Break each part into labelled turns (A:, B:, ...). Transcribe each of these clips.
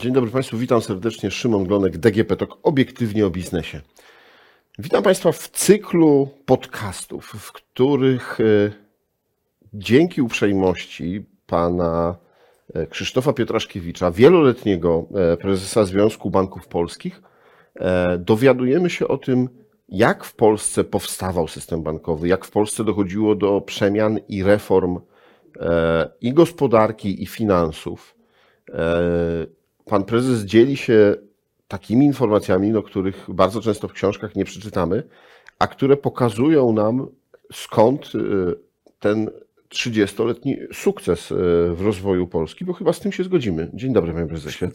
A: Dzień dobry Państwu, witam serdecznie. Szymon Glonek, DGP TOK, obiektywnie o biznesie. Witam Państwa w cyklu podcastów, w których e, dzięki uprzejmości pana e, Krzysztofa Pietraszkiewicza, wieloletniego e, prezesa Związku Banków Polskich, dowiadujemy się o tym, jak w Polsce powstawał system bankowy, jak w Polsce dochodziło do przemian i reform i gospodarki, i finansów pan prezes dzieli się takimi informacjami, no, których bardzo często w książkach nie przeczytamy, a które pokazują nam, skąd y, ten 30-letni sukces y, w rozwoju Polski, bo chyba z tym się zgodzimy. Dzień dobry, panie prezesie.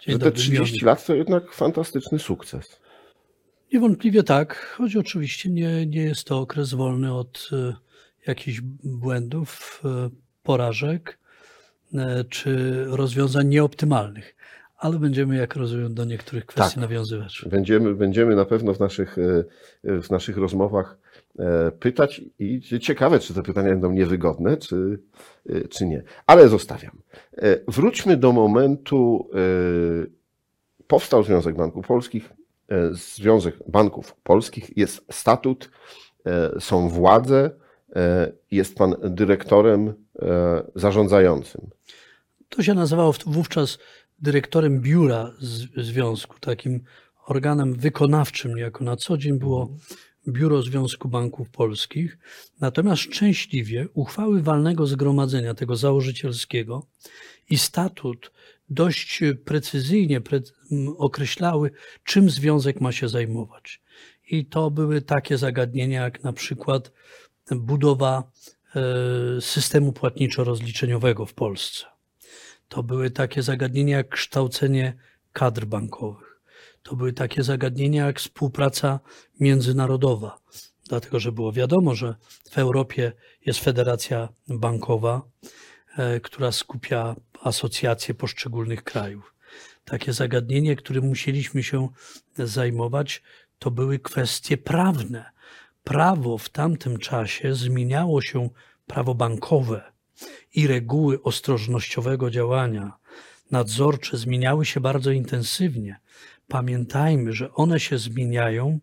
A: Dzień Że te 30 lat to jednak fantastyczny sukces.
B: Niewątpliwie tak, choć oczywiście nie, nie jest to okres wolny od y, jakichś błędów, porażek czy rozwiązań nieoptymalnych ale będziemy, jak rozumiem, do niektórych kwestii tak. nawiązywać.
A: Będziemy, będziemy na pewno w naszych, e, w naszych rozmowach e, pytać i ciekawe, czy te pytania będą niewygodne, czy, e, czy nie. Ale zostawiam. Wróćmy do momentu, powstał Związek Banków Polskich, Związek Banków Polskich, jest statut, są władze, jest pan dyrektorem zarządzającym.
B: To się nazywało wówczas dyrektorem biura związku, takim organem wykonawczym niejako na co dzień było Biuro Związku Banków Polskich. Natomiast szczęśliwie uchwały walnego zgromadzenia tego założycielskiego i statut dość precyzyjnie pre określały, czym związek ma się zajmować. I to były takie zagadnienia jak na przykład budowa e, systemu płatniczo-rozliczeniowego w Polsce to były takie zagadnienia jak kształcenie kadr bankowych. To były takie zagadnienia jak współpraca międzynarodowa, dlatego że było wiadomo, że w Europie jest federacja bankowa, e, która skupia asocjacje poszczególnych krajów. Takie zagadnienie, którym musieliśmy się zajmować, to były kwestie prawne. Prawo w tamtym czasie zmieniało się, prawo bankowe i reguły ostrożnościowego działania nadzorcze zmieniały się bardzo intensywnie. Pamiętajmy, że one się zmieniają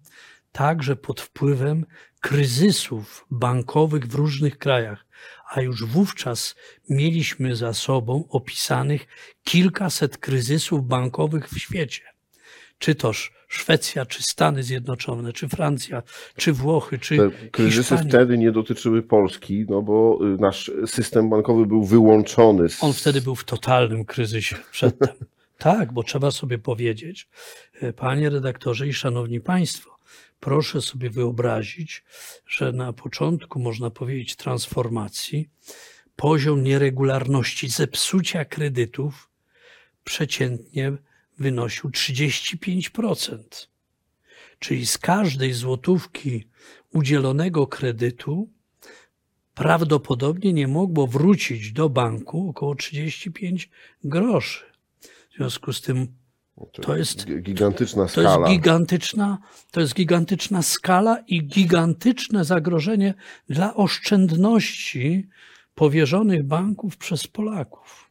B: także pod wpływem kryzysów bankowych w różnych krajach, a już wówczas mieliśmy za sobą opisanych kilkaset kryzysów bankowych w świecie. Czy toż Szwecja, czy Stany Zjednoczone, czy Francja, czy Włochy, czy Te
A: kryzysy
B: Hiszpania.
A: wtedy nie dotyczyły Polski, no bo y, nasz system bankowy był wyłączony.
B: Z... On wtedy był w totalnym kryzysie przedtem. tak, bo trzeba sobie powiedzieć, y, panie redaktorze i szanowni państwo, proszę sobie wyobrazić, że na początku, można powiedzieć, transformacji, poziom nieregularności, zepsucia kredytów przeciętnie wynosił 35%. Czyli z każdej złotówki udzielonego kredytu prawdopodobnie nie mogło wrócić do banku około 35 groszy. W związku z tym
A: to jest gigantyczna
B: skala. To jest gigantyczna, to jest gigantyczna skala i gigantyczne zagrożenie dla oszczędności powierzonych banków przez Polaków.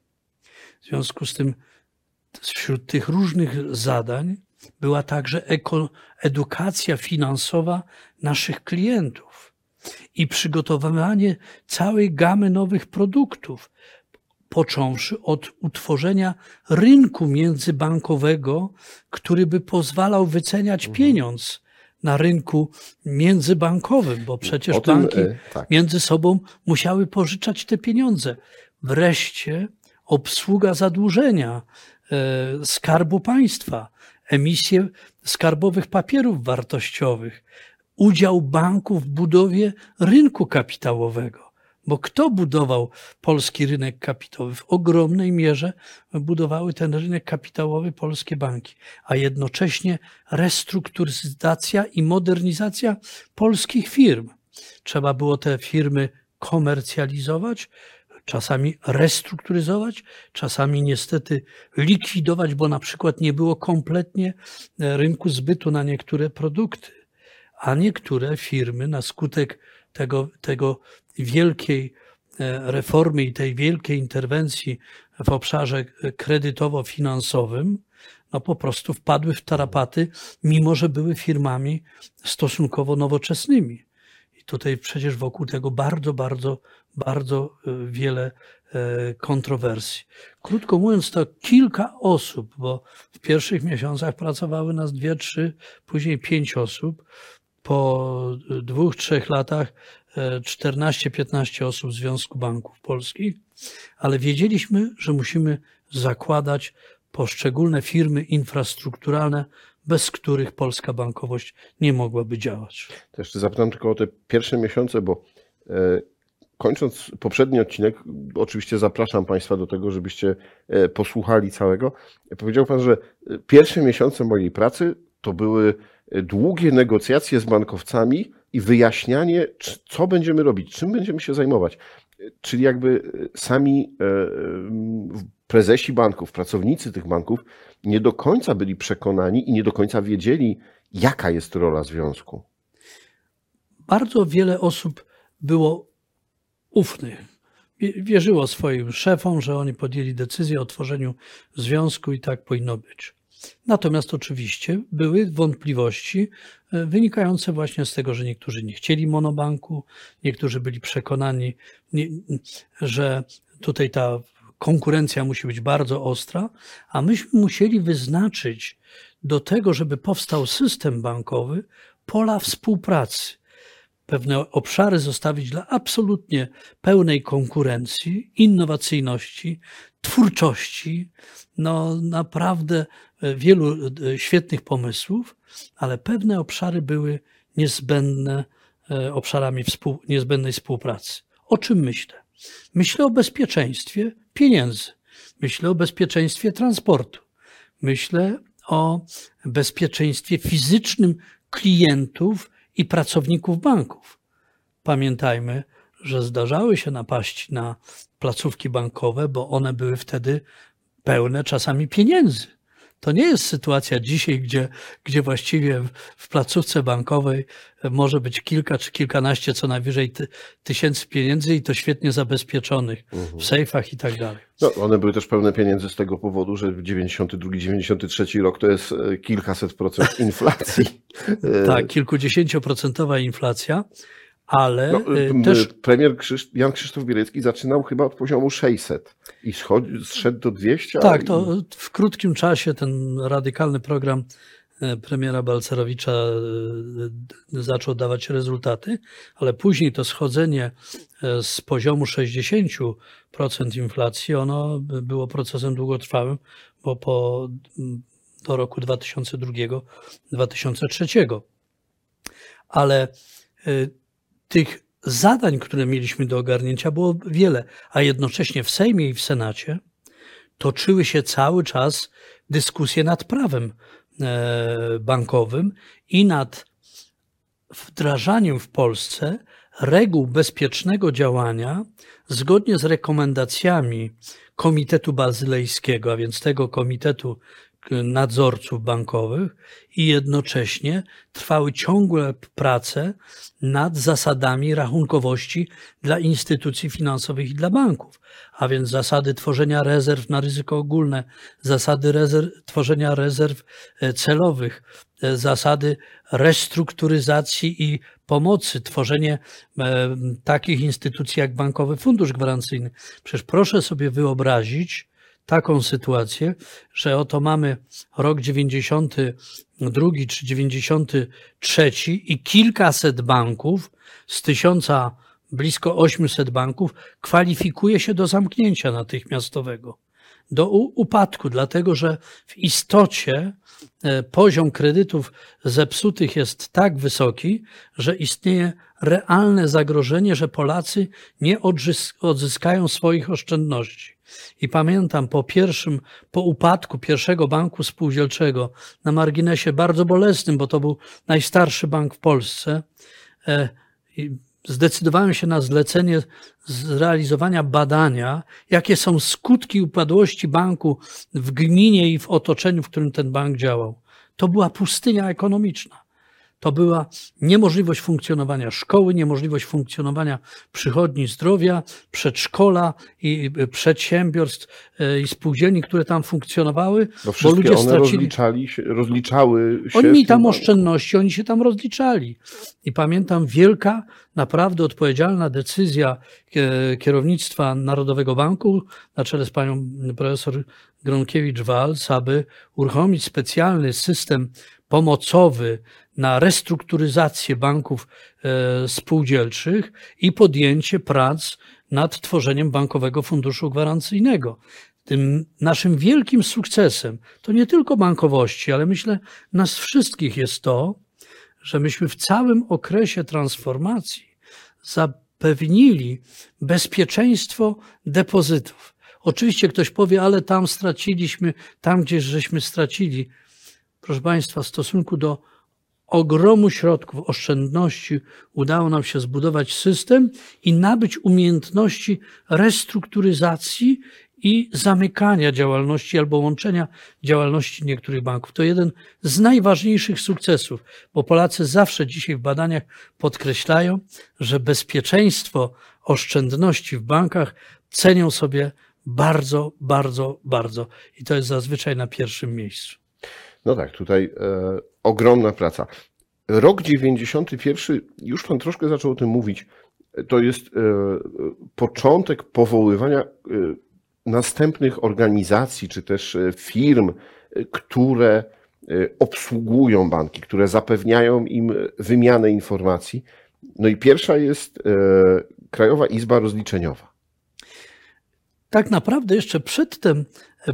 B: W związku z tym wśród tych różnych zadań była także eko, edukacja finansowa naszych klientów i przygotowywanie całej gamy nowych produktów, począwszy od utworzenia rynku międzybankowego, który by pozwalał wyceniać mhm. pieniądz na rynku międzybankowym, bo przecież tym, banki e, tak. między sobą musiały pożyczać te pieniądze. Wreszcie obsługa zadłużenia skarbu państwa, emisję skarbowych papierów wartościowych, udział banku w budowie rynku kapitałowego. Bo kto budował polski rynek kapitałowy? W ogromnej mierze budowały ten rynek kapitałowy polskie banki, a jednocześnie restrukturyzacja i modernizacja polskich firm. Trzeba było te firmy komercjalizować, czasami restrukturyzować, czasami niestety likwidować, bo na przykład nie było kompletnie e, rynku zbytu na niektóre produkty, a niektóre firmy na skutek tego, tego wielkiej e, reformy i tej wielkiej interwencji w obszarze kredytowo-finansowym, no po prostu wpadły w tarapaty, mimo że były firmami stosunkowo nowoczesnymi. I tutaj przecież wokół tego bardzo, bardzo, bardzo e, wiele e, kontrowersji. Krótko mówiąc, to kilka osób, bo w pierwszych miesiącach pracowały nas dwie, trzy, później pięć osób. Po dwóch, trzech latach 14-15 osób Związku Banków Polskich, ale wiedzieliśmy, że musimy zakładać poszczególne firmy infrastrukturalne, bez których polska bankowość nie mogłaby działać.
A: Jeszcze zapytam tylko o te pierwsze miesiące, bo e, kończąc poprzedni odcinek, oczywiście zapraszam Państwa do tego, żebyście e, posłuchali całego. Powiedział Pan, że e, pierwsze miesiące mojej pracy to były długie negocjacje z bankowcami i wyjaśnianie, co będziemy robić, czym będziemy się zajmować. Czyli jakby sami prezesi banków, pracownicy tych banków nie do końca byli przekonani i nie do końca wiedzieli, jaka jest rola związku.
B: Bardzo wiele osób było ufnych. Wierzyło swoim szefom, że oni podjęli decyzję o tworzeniu związku i tak powinno być. Natomiast oczywiście były wątpliwości e, wynikające właśnie z tego, że niektórzy nie chcieli monobanku, niektórzy byli przekonani, że tutaj ta konkurencja musi być bardzo ostra, a myśmy musieli wyznaczyć do tego, żeby powstał system bankowy, pola współpracy. Pewne obszary zostawić dla absolutnie pełnej konkurencji, innowacyjności, twórczości, no naprawdę e, wielu e, świetnych pomysłów, ale pewne obszary były niezbędne e, obszarami współ, niezbędnej współpracy. O czym myślę? Myślę o bezpieczeństwie pieniędzy. Myślę o bezpieczeństwie transportu. Myślę o bezpieczeństwie fizycznym klientów i pracowników banków. Pamiętajmy, że zdarzały się napaści na placówki bankowe, bo one były wtedy pełne czasami pieniędzy. To nie jest sytuacja dzisiaj, gdzie, gdzie właściwie w placówce bankowej może być kilka czy kilkanaście co najwyżej ty, tysięcy pieniędzy i to świetnie zabezpieczonych mhm. w sejfach i tak dalej.
A: No, one były też pełne pieniędzy z tego powodu, że 92-93 rok to jest e, kilkaset procent inflacji.
B: tak, kilkudziesięcioprocentowa inflacja ale no, y, też...
A: Premier Krzysz... Jan Krzysztof Bielecki zaczynał chyba od poziomu 600 i schodzi, zszedł do 200.
B: Tak, to w krótkim czasie ten radykalny program e, premiera Balcerowicza e, zaczął dawać rezultaty, ale później to schodzenie e, z poziomu 60% inflacji, ono było procesem długotrwałym, bo po, do roku 2002-2003. Ale tych zadań, które mieliśmy do ogarnięcia, było wiele, a jednocześnie w Sejmie i w Senacie toczyły się cały czas dyskusje nad prawem e, bankowym i nad wdrażaniem w Polsce reguł bezpiecznego działania zgodnie z rekomendacjami Komitetu Bazylejskiego, a więc tego komitetu nadzorców bankowych i jednocześnie trwały ciągłe prace nad zasadami rachunkowości dla instytucji finansowych i dla banków, a więc zasady tworzenia rezerw na ryzyko ogólne, zasady rezerw, tworzenia rezerw e, celowych, e, zasady restrukturyzacji i pomocy, tworzenie e, takich instytucji jak Bankowy Fundusz Gwarancyjny. Przecież proszę sobie wyobrazić, taką sytuację, że oto mamy rok 92 czy 93 i kilkaset banków z tysiąca, blisko 800 banków kwalifikuje się do zamknięcia natychmiastowego, do upadku, dlatego że w istocie e, poziom kredytów zepsutych jest tak wysoki, że istnieje realne zagrożenie, że Polacy nie odzyskają swoich oszczędności. I pamiętam po pierwszym, po upadku pierwszego banku spółdzielczego na marginesie bardzo bolesnym, bo to był najstarszy bank w Polsce, e, zdecydowałem się na zlecenie zrealizowania badania, jakie są skutki upadłości banku w gminie i w otoczeniu, w którym ten bank działał. To była pustynia ekonomiczna. To była niemożliwość funkcjonowania szkoły, niemożliwość funkcjonowania przychodni zdrowia, przedszkola i y, przedsiębiorstw y, i spółdzielni, które tam funkcjonowały,
A: Bo
B: bo
A: wszystkie
B: ludzie
A: one
B: stracili.
A: rozliczali się, rozliczały się.
B: Oni mieli tam oszczędności, oni się tam rozliczali. I pamiętam wielka, naprawdę odpowiedzialna decyzja e, kierownictwa Narodowego Banku na czele z panią profesor Gronkiewicz-Walc, aby uruchomić specjalny system pomocowy na restrukturyzację banków e, spółdzielczych i podjęcie prac nad tworzeniem Bankowego Funduszu Gwarancyjnego. Tym naszym wielkim sukcesem to nie tylko bankowości, ale myślę nas wszystkich jest to, że myśmy w całym okresie transformacji zapewnili bezpieczeństwo depozytów. Oczywiście ktoś powie, ale tam straciliśmy, tam gdzieś żeśmy stracili. Proszę Państwa, w stosunku do ogromu środków, oszczędności udało nam się zbudować system i nabyć umiejętności restrukturyzacji i zamykania działalności albo łączenia działalności niektórych banków. To jeden z najważniejszych sukcesów, bo Polacy zawsze dzisiaj w badaniach podkreślają, że bezpieczeństwo oszczędności w bankach cenią sobie bardzo, bardzo, bardzo. I to jest zazwyczaj na pierwszym miejscu.
A: No tak, tutaj e, ogromna praca. Rok 91, już Pan troszkę zaczął o tym mówić, to jest e, początek powoływania e, następnych organizacji czy też e, firm, e, które e, obsługują banki, które zapewniają im wymianę informacji. No i pierwsza jest Krajowa Izba Rozliczeniowa.
B: Tak naprawdę jeszcze przedtem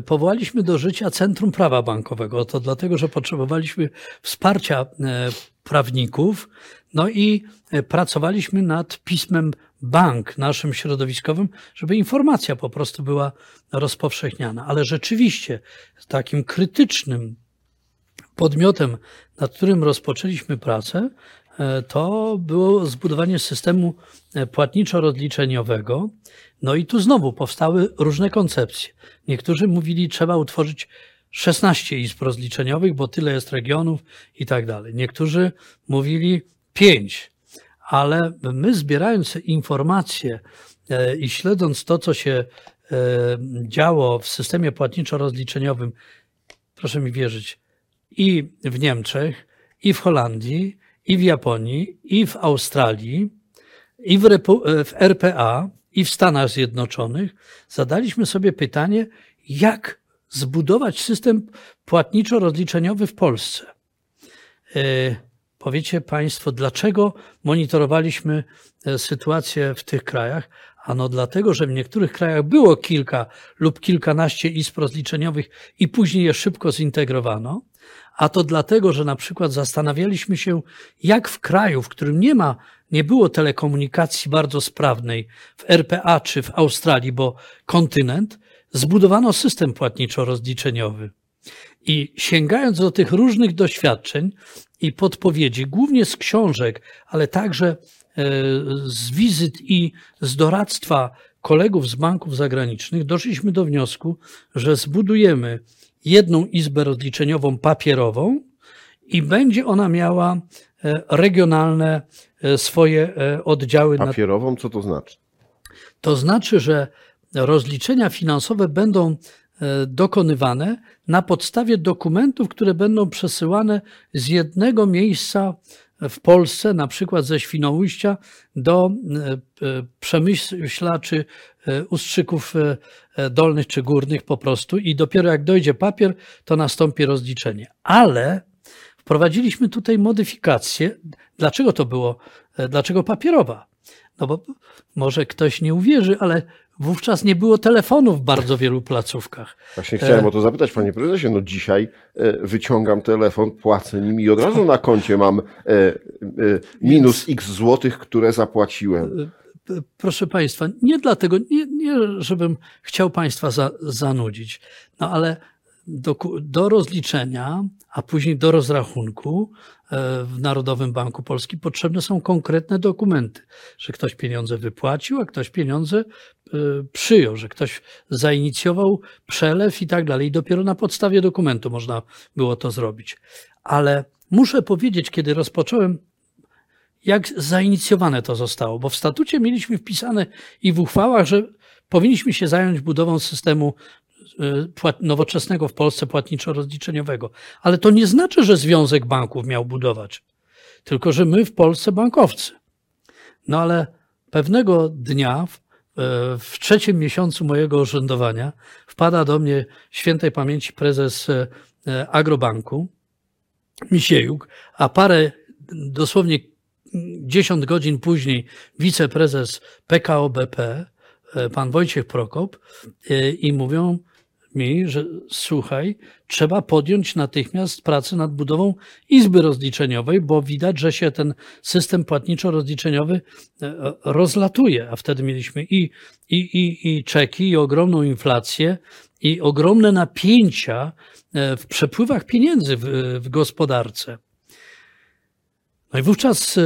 B: powołaliśmy do życia Centrum Prawa Bankowego. To dlatego, że potrzebowaliśmy wsparcia e, prawników, no i e, pracowaliśmy nad pismem bank naszym środowiskowym, żeby informacja po prostu była rozpowszechniana. Ale rzeczywiście takim krytycznym podmiotem, nad którym rozpoczęliśmy pracę, to było zbudowanie systemu e, płatniczo-rozliczeniowego. No i tu znowu powstały różne koncepcje. Niektórzy mówili, trzeba utworzyć 16 izb rozliczeniowych, bo tyle jest regionów i tak dalej. Niektórzy mówili 5, ale my zbierając informacje e, i śledząc to, co się e, działo w systemie płatniczo-rozliczeniowym, proszę mi wierzyć, i w Niemczech, i w Holandii, i w Japonii, i w Australii, i w, w RPA, i w Stanach Zjednoczonych, zadaliśmy sobie pytanie, jak zbudować system płatniczo-rozliczeniowy w Polsce. E, Powiecie Państwo, dlaczego monitorowaliśmy e, sytuację w tych krajach? Ano dlatego, że w niektórych krajach było kilka lub kilkanaście izb rozliczeniowych i później je szybko zintegrowano, a to dlatego, że na przykład zastanawialiśmy się, jak w kraju, w którym nie ma, nie było telekomunikacji bardzo sprawnej, w RPA czy w Australii, bo kontynent, zbudowano system płatniczo-rozliczeniowy. I sięgając do tych różnych doświadczeń i podpowiedzi, głównie z książek, ale także e, z wizyt i z doradztwa kolegów z banków zagranicznych, doszliśmy do wniosku, że zbudujemy jedną izbę rozliczeniową papierową i będzie ona miała e, regionalne e, swoje e, oddziały.
A: Papierową, co to znaczy?
B: To znaczy, że rozliczenia finansowe będą dokonywane na podstawie dokumentów, które będą przesyłane z jednego miejsca w Polsce, na przykład ze Świnoujścia do e, e, Przemyśla czy e, Ustrzyków Dolnych czy Górnych po prostu i dopiero jak dojdzie papier, to nastąpi rozliczenie. Ale wprowadziliśmy tutaj modyfikację. Dlaczego to było? Dlaczego papierowa? No bo może ktoś nie uwierzy, ale wówczas nie było telefonów w bardzo wielu placówkach.
A: Właśnie chciałem
B: E.
A: o to zapytać, panie prezesie. No dzisiaj e, wyciągam telefon, płacę nim i od razu na koncie mam e, minus x złotych, które zapłaciłem.
B: Proszę Państwa, nie dlatego, nie, nie żebym chciał Państwa za, zanudzić, no ale do, do rozliczenia, a później do rozrachunku e, w Narodowym Banku Polskim potrzebne są konkretne dokumenty, że ktoś pieniądze wypłacił, a ktoś pieniądze e, przyjął, że ktoś zainicjował przelew i tak dalej. I dopiero na podstawie dokumentu można było to zrobić. Ale muszę powiedzieć, kiedy rozpocząłem, jak zainicjowane to zostało, bo w statucie mieliśmy wpisane i w uchwałach, że powinniśmy się zająć budową systemu nowoczesnego w Polsce płatniczo-rozliczeniowego. Ale to nie znaczy, że Związek Banków miał budować, tylko że my w Polsce bankowcy. No ale pewnego dnia, w, e, trzecim miesiącu mojego urzędowania, wpada do mnie świętej pamięci prezes e, Agrobanku, Misiejuk, a parę, dosłownie 10 godzin później, wiceprezes PKO BP, e, pan Wojciech Prokop, i mówią mi, że słuchaj, trzeba podjąć natychmiast pracę nad budową izby rozliczeniowej, bo widać, że się ten system płatniczo-rozliczeniowy e, rozlatuje, a wtedy mieliśmy i, i, i, i czeki, i ogromną inflację, i ogromne napięcia e, w przepływach pieniędzy w, w gospodarce. No i wówczas e,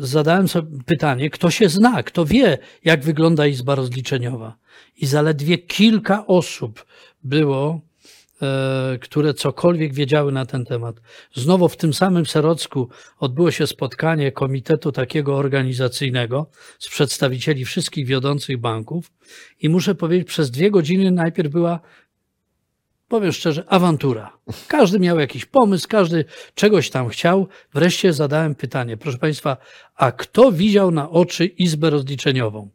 B: zadałem sobie pytanie, kto się zna, kto wie, jak wygląda izba rozliczeniowa. I zaledwie kilka osób było, e, które cokolwiek wiedziały na ten temat. Znowu w tym samym Serocku odbyło się spotkanie komitetu takiego organizacyjnego z przedstawicieli wszystkich wiodących banków i muszę powiedzieć, przez dwie godziny najpierw była powiem szczerze, awantura. Każdy miał jakiś pomysł, każdy czegoś tam chciał. Wreszcie zadałem pytanie, proszę Państwa, a kto widział na oczy izbę rozliczeniową?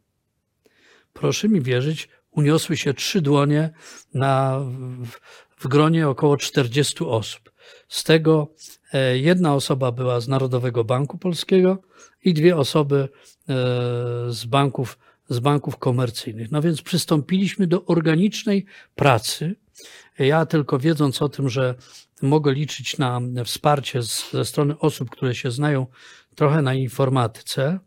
B: Proszę mi wierzyć, uniosły się trzy dłonie na, w, w gronie około 40 osób. Z tego e, jedna osoba była z Narodowego Banku Polskiego i dwie osoby e, z banków, z banków komercyjnych. No więc przystąpiliśmy do organicznej pracy. Ja tylko wiedząc o tym, że mogę liczyć na wsparcie ze strony osób, które się znają trochę na informatyce,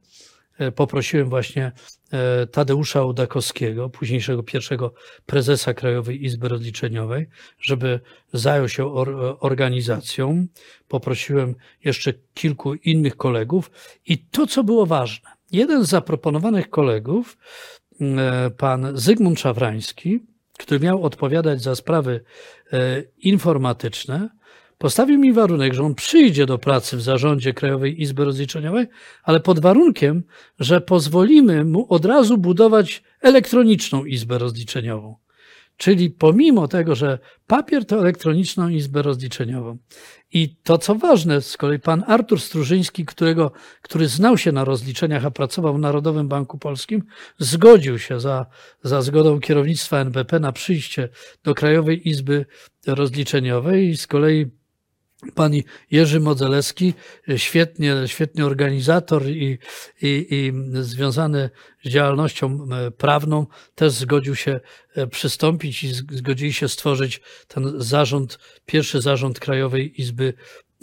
B: E, poprosiłem właśnie e, Tadeusza Udakowskiego, późniejszego pierwszego prezesa Krajowej Izby Rozliczeniowej, żeby zajął się organizacją. Poprosiłem jeszcze kilku innych kolegów i to, co było ważne, jeden z zaproponowanych kolegów, e, pan Zygmunt Szafrański, który miał odpowiadać za sprawy informatyczne, Postawił mi warunek, że on przyjdzie do pracy w zarządzie Krajowej Izby Rozliczeniowej, ale pod warunkiem, że pozwolimy mu od razu budować elektroniczną Izbę Rozliczeniową. Czyli pomimo tego, że papier to elektroniczną izbę rozliczeniową. I to, co ważne, z kolei pan Artur Strużyński, którego, który znał się na rozliczeniach, a pracował w Narodowym Banku Polskim, zgodził się za, za zgodą kierownictwa NBP na przyjście do Krajowej Izby Rozliczeniowej i z kolei Pan Jerzy Modzelewski, świetnie, świetny organizator i, i, i związany z działalnością e, prawną, też zgodził się e, przystąpić i zgodzili się stworzyć ten zarząd, pierwszy zarząd Krajowej Izby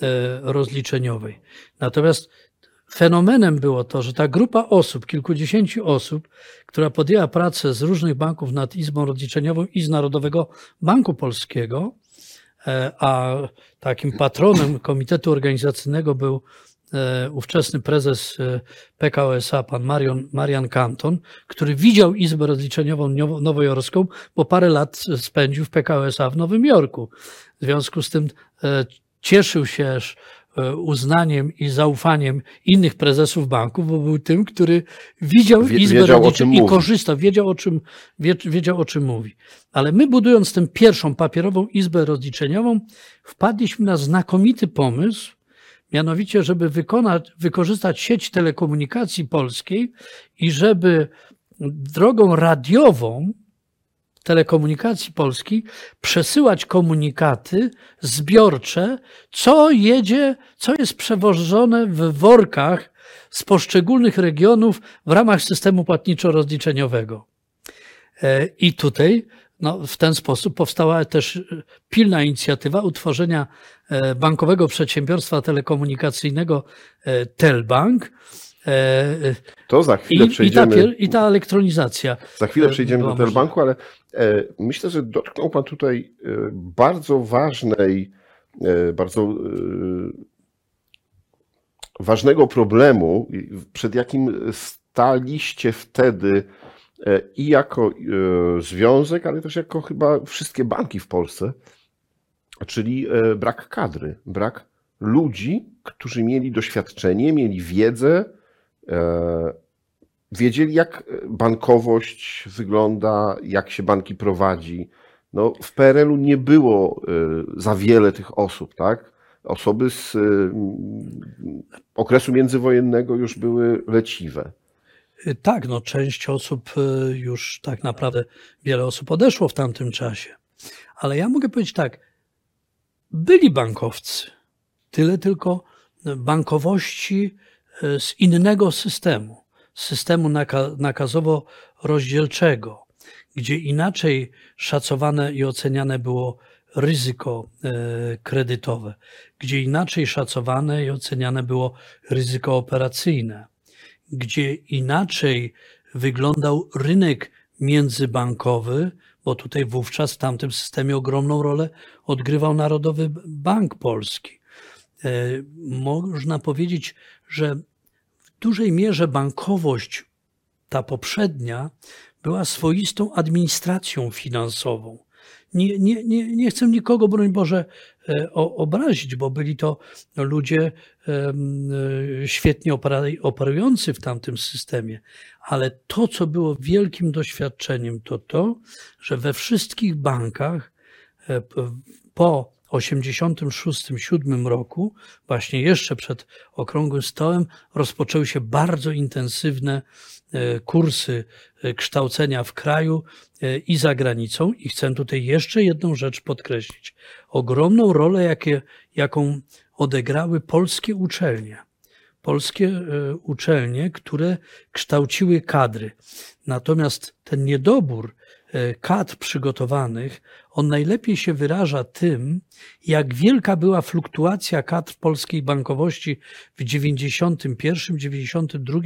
B: e, Rozliczeniowej. Natomiast fenomenem było to, że ta grupa osób, kilkudziesięciu osób, która podjęła pracę z różnych banków nad Izbą Rozliczeniową i z Narodowego Banku Polskiego, a takim patronem komitetu organizacyjnego był e, ówczesny prezes e, PKOSA, pan Marion, Marian Kanton, który widział Izbę Rozliczeniową Nowojorską, bo parę lat spędził w PKOSA w Nowym Jorku. W związku z tym cieszył się E, uznaniem i zaufaniem innych prezesów banków, bo był tym, który widział Wie, Izbę wiedział, i korzystał, wiedział o, czym, wiedział o czym mówi. Ale my budując tę pierwszą papierową Izbę Rozliczeniową, wpadliśmy na znakomity pomysł, mianowicie, żeby wykonać, wykorzystać sieć telekomunikacji polskiej i żeby drogą radiową Telekomunikacji Polskiej przesyłać komunikaty zbiorcze, co jedzie, co jest przewożone w workach z poszczególnych regionów w ramach systemu płatniczo-rozliczeniowego. E, I tutaj no, w ten sposób powstała też pilna inicjatywa utworzenia e, bankowego przedsiębiorstwa telekomunikacyjnego e, Telbank,
A: to za chwilę
B: I,
A: przejdziemy.
B: I ta, I ta elektronizacja.
A: Za chwilę przejdziemy do Telbanku, ale e, myślę, że dotknął Pan tutaj e, bardzo ważnej, e, bardzo ważnego problemu, przed jakim staliście wtedy i jako związek, ale też jako chyba wszystkie banki w Polsce, czyli brak kadry, brak ludzi, którzy mieli doświadczenie, mieli wiedzę, e, wiedzieli, jak bankowość wygląda, jak się banki prowadzi. No, w PRL-u nie było e, za wiele tych osób, tak? Osoby z e, okresu międzywojennego już były leciwe.
B: Tak, no część osób już tak naprawdę, wiele osób odeszło w tamtym czasie. Ale ja mogę powiedzieć tak, byli bankowcy, tyle tylko bankowości z innego systemu, systemu nakazowo-rozdzielczego, gdzie inaczej szacowane i oceniane było ryzyko e, kredytowe, gdzie inaczej szacowane i oceniane było ryzyko operacyjne, gdzie inaczej wyglądał rynek międzybankowy, bo tutaj wówczas w tamtym systemie ogromną rolę odgrywał Narodowy Bank Polski. E, można powiedzieć, że w dużej mierze bankowość, ta poprzednia, była swoistą administracją finansową. Nie, nie, nie, nie chcę nikogo, broń Boże, e, obrazić, bo byli to ludzie e, świetnie operujący w tamtym systemie, ale to, co było wielkim doświadczeniem, to to, że we wszystkich bankach po 86-7 roku, właśnie jeszcze przed okrągłym stołem, rozpoczęły się bardzo intensywne e, kursy e, kształcenia w kraju e, i za granicą. I chcę tutaj jeszcze jedną rzecz podkreślić. Ogromną rolę, jakie, jaką odegrały polskie uczelnie. Polskie uczelnie, które kształciły kadry. Natomiast ten niedobór kadr przygotowanych, on najlepiej się wyraża tym, jak wielka była fluktuacja kadr polskiej bankowości w 91, 92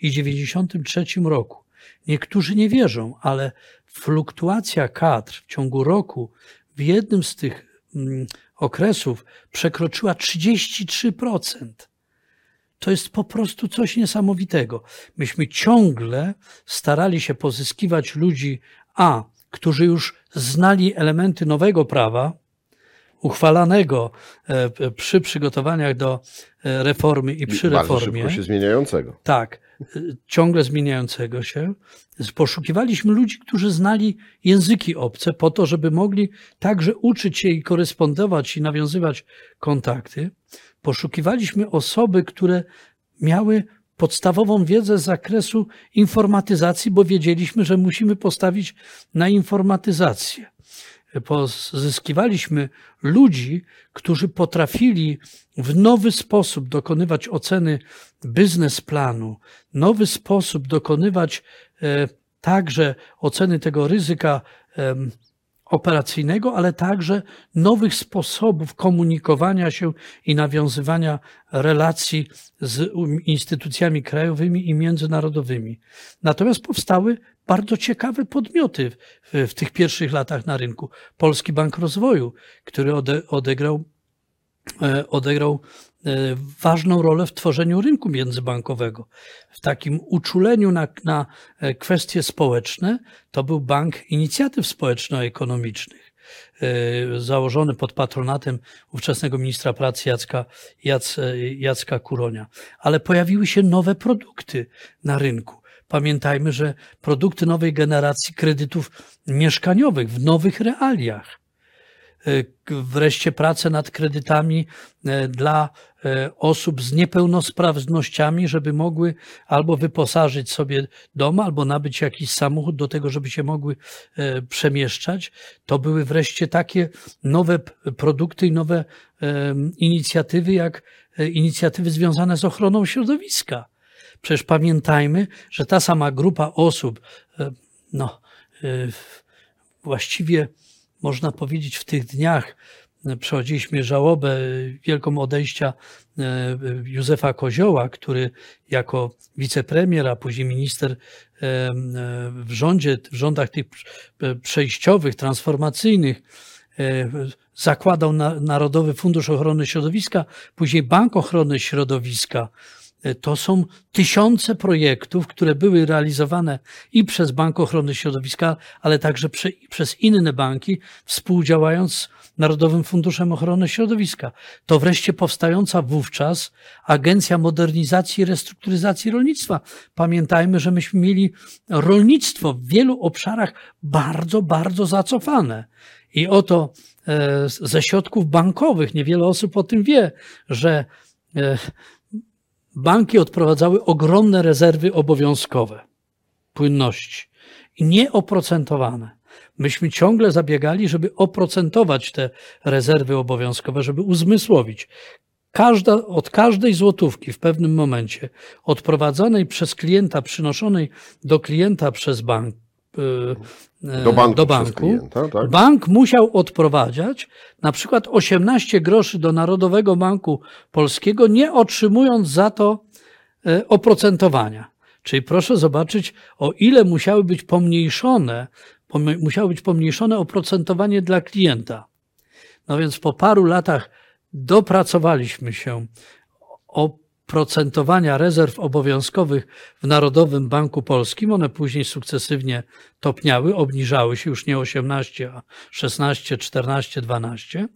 B: i 93 roku. Niektórzy nie wierzą, ale fluktuacja kadr w ciągu roku w jednym z tych mm, okresów przekroczyła 33%. To jest po prostu coś niesamowitego. Myśmy ciągle starali się pozyskiwać ludzi a którzy już znali elementy nowego prawa, uchwalanego e, przy przygotowaniach do e, reformy i przy
A: Bardzo
B: reformie.
A: szybko się zmieniającego.
B: Tak, e, ciągle zmieniającego się. Poszukiwaliśmy ludzi, którzy znali języki obce po to, żeby mogli także uczyć się i korespondować i nawiązywać kontakty. Poszukiwaliśmy osoby, które miały podstawową wiedzę z zakresu informatyzacji, bo wiedzieliśmy, że musimy postawić na informatyzację. Pozyskiwaliśmy ludzi, którzy potrafili w nowy sposób dokonywać oceny biznesplanu, nowy sposób dokonywać e, także oceny tego ryzyka operacyjnego, ale także nowych sposobów komunikowania się i nawiązywania relacji z instytucjami krajowymi i międzynarodowymi. Natomiast powstały bardzo ciekawe podmioty w, w tych pierwszych latach na rynku. Polski Bank Rozwoju, który ode, odegrał, e, odegrał ważną rolę w tworzeniu rynku międzybankowego. W takim uczuleniu na, na e, kwestie społeczne to był Bank Inicjatyw Społeczno-Ekonomicznych, e, założony pod patronatem ówczesnego ministra pracy Jacka, Jac, Jacka Kuronia. Ale pojawiły się nowe produkty na rynku. Pamiętajmy, że produkty nowej generacji kredytów mieszkaniowych w nowych realiach E, wreszcie pracę nad kredytami e, dla e, osób z niepełnosprawnościami, żeby mogły albo wyposażyć sobie dom, albo nabyć jakiś samochód do tego, żeby się mogły przemieszczać. To były wreszcie takie nowe produkty i nowe inicjatywy, jak inicjatywy związane z ochroną środowiska. Przecież pamiętajmy, że ta sama grupa osób, no, właściwie można powiedzieć, w tych dniach e, przechodziliśmy żałobę wielką odejścia e, Józefa Kozioła, który jako wicepremier, a później minister e, w rządzie, w rządach tych przejściowych, transformacyjnych, zakładał Narodowy Fundusz Ochrony Środowiska, później Bank Ochrony Środowiska, e, to są tysiące projektów, które były realizowane i przez Bank Ochrony Środowiska, ale także prze, przez inne banki, współdziałając z Narodowym Funduszem Ochrony Środowiska. To wreszcie powstająca wówczas Agencja Modernizacji i Restrukturyzacji Rolnictwa. Pamiętajmy, że myśmy mieli rolnictwo w wielu obszarach bardzo, bardzo zacofane. I oto e, ze środków bankowych, niewiele osób o tym wie, że e, banki odprowadzały ogromne rezerwy obowiązkowe płynności nieoprocentowane. Myśmy ciągle zabiegali, żeby oprocentować te rezerwy obowiązkowe, żeby uzmysłowić. Każda, od każdej złotówki w pewnym momencie odprowadzonej przez klienta, przynoszonej do klienta przez bank,
A: Do banku.
B: do banku
A: tak?
B: bank musiał odprowadzać na przykład 18 groszy do Narodowego Banku Polskiego, nie otrzymując za to e, oprocentowania. Czyli proszę zobaczyć, o ile musiały być pomniejszone, pom- musiało być pomniejszone oprocentowanie dla klienta. No więc po paru latach dopracowaliśmy się oprocentowania rezerw obowiązkowych w Narodowym Banku Polskim. One później sukcesywnie topniały, obniżały się już nie 18, a 16, 14, 12,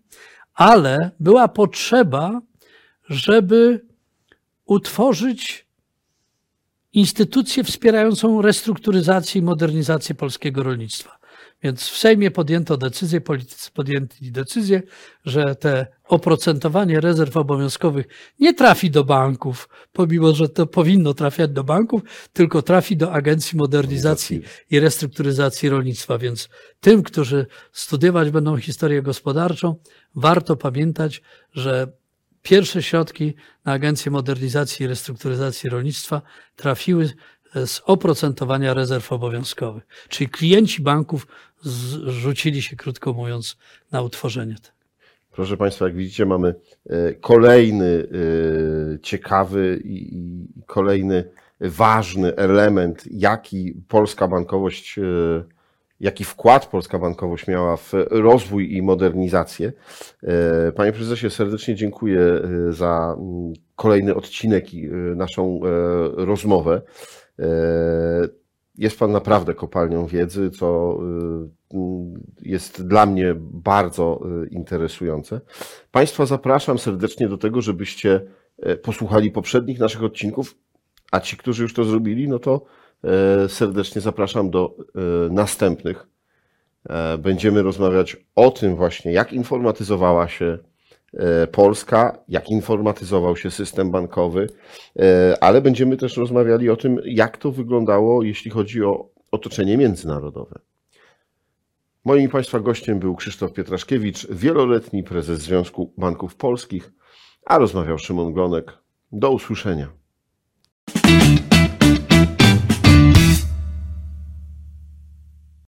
B: ale była potrzeba, żeby utworzyć instytucję wspierającą restrukturyzację i modernizację polskiego rolnictwa. Więc w Sejmie podjęto decyzję, politycy podjęli decyzję, że te oprocentowanie rezerw obowiązkowych nie trafi do banków, pomimo że to powinno trafiać do banków, tylko trafi do Agencji Modernizacji i Restrukturyzacji Rolnictwa. Więc tym, którzy studiować będą historię gospodarczą, warto pamiętać, że pierwsze środki na Agencję Modernizacji i Restrukturyzacji Rolnictwa trafiły z oprocentowania rezerw obowiązkowych. Czyli klienci banków zrzucili się, krótko mówiąc, na utworzenie tego.
A: Proszę Państwa, jak widzicie, mamy e, kolejny e, ciekawy i kolejny ważny element, jaki polska bankowość, e, jaki wkład polska bankowość miała w rozwój i modernizację. Panie prezesie, serdecznie dziękuję za mm, kolejny odcinek i naszą rozmowę. E, Jest Pan naprawdę kopalnią wiedzy, co mm, jest dla mnie bardzo y, interesujące. Państwa zapraszam serdecznie do tego, żebyście e, posłuchali poprzednich naszych odcinków, a ci, którzy już to zrobili, no to e, serdecznie zapraszam do e, następnych. E, Będziemy rozmawiać o tym właśnie, jak informatyzowała się e, Polska, jak informatyzował się system bankowy, e, ale będziemy też rozmawiali o tym, jak to wyglądało, jeśli chodzi o otoczenie międzynarodowe. Moim Państwa gościem był Krzysztof Pietraszkiewicz, wieloletni prezes Związku Banków Polskich, a rozmawiał Szymon Glonek. Do usłyszenia.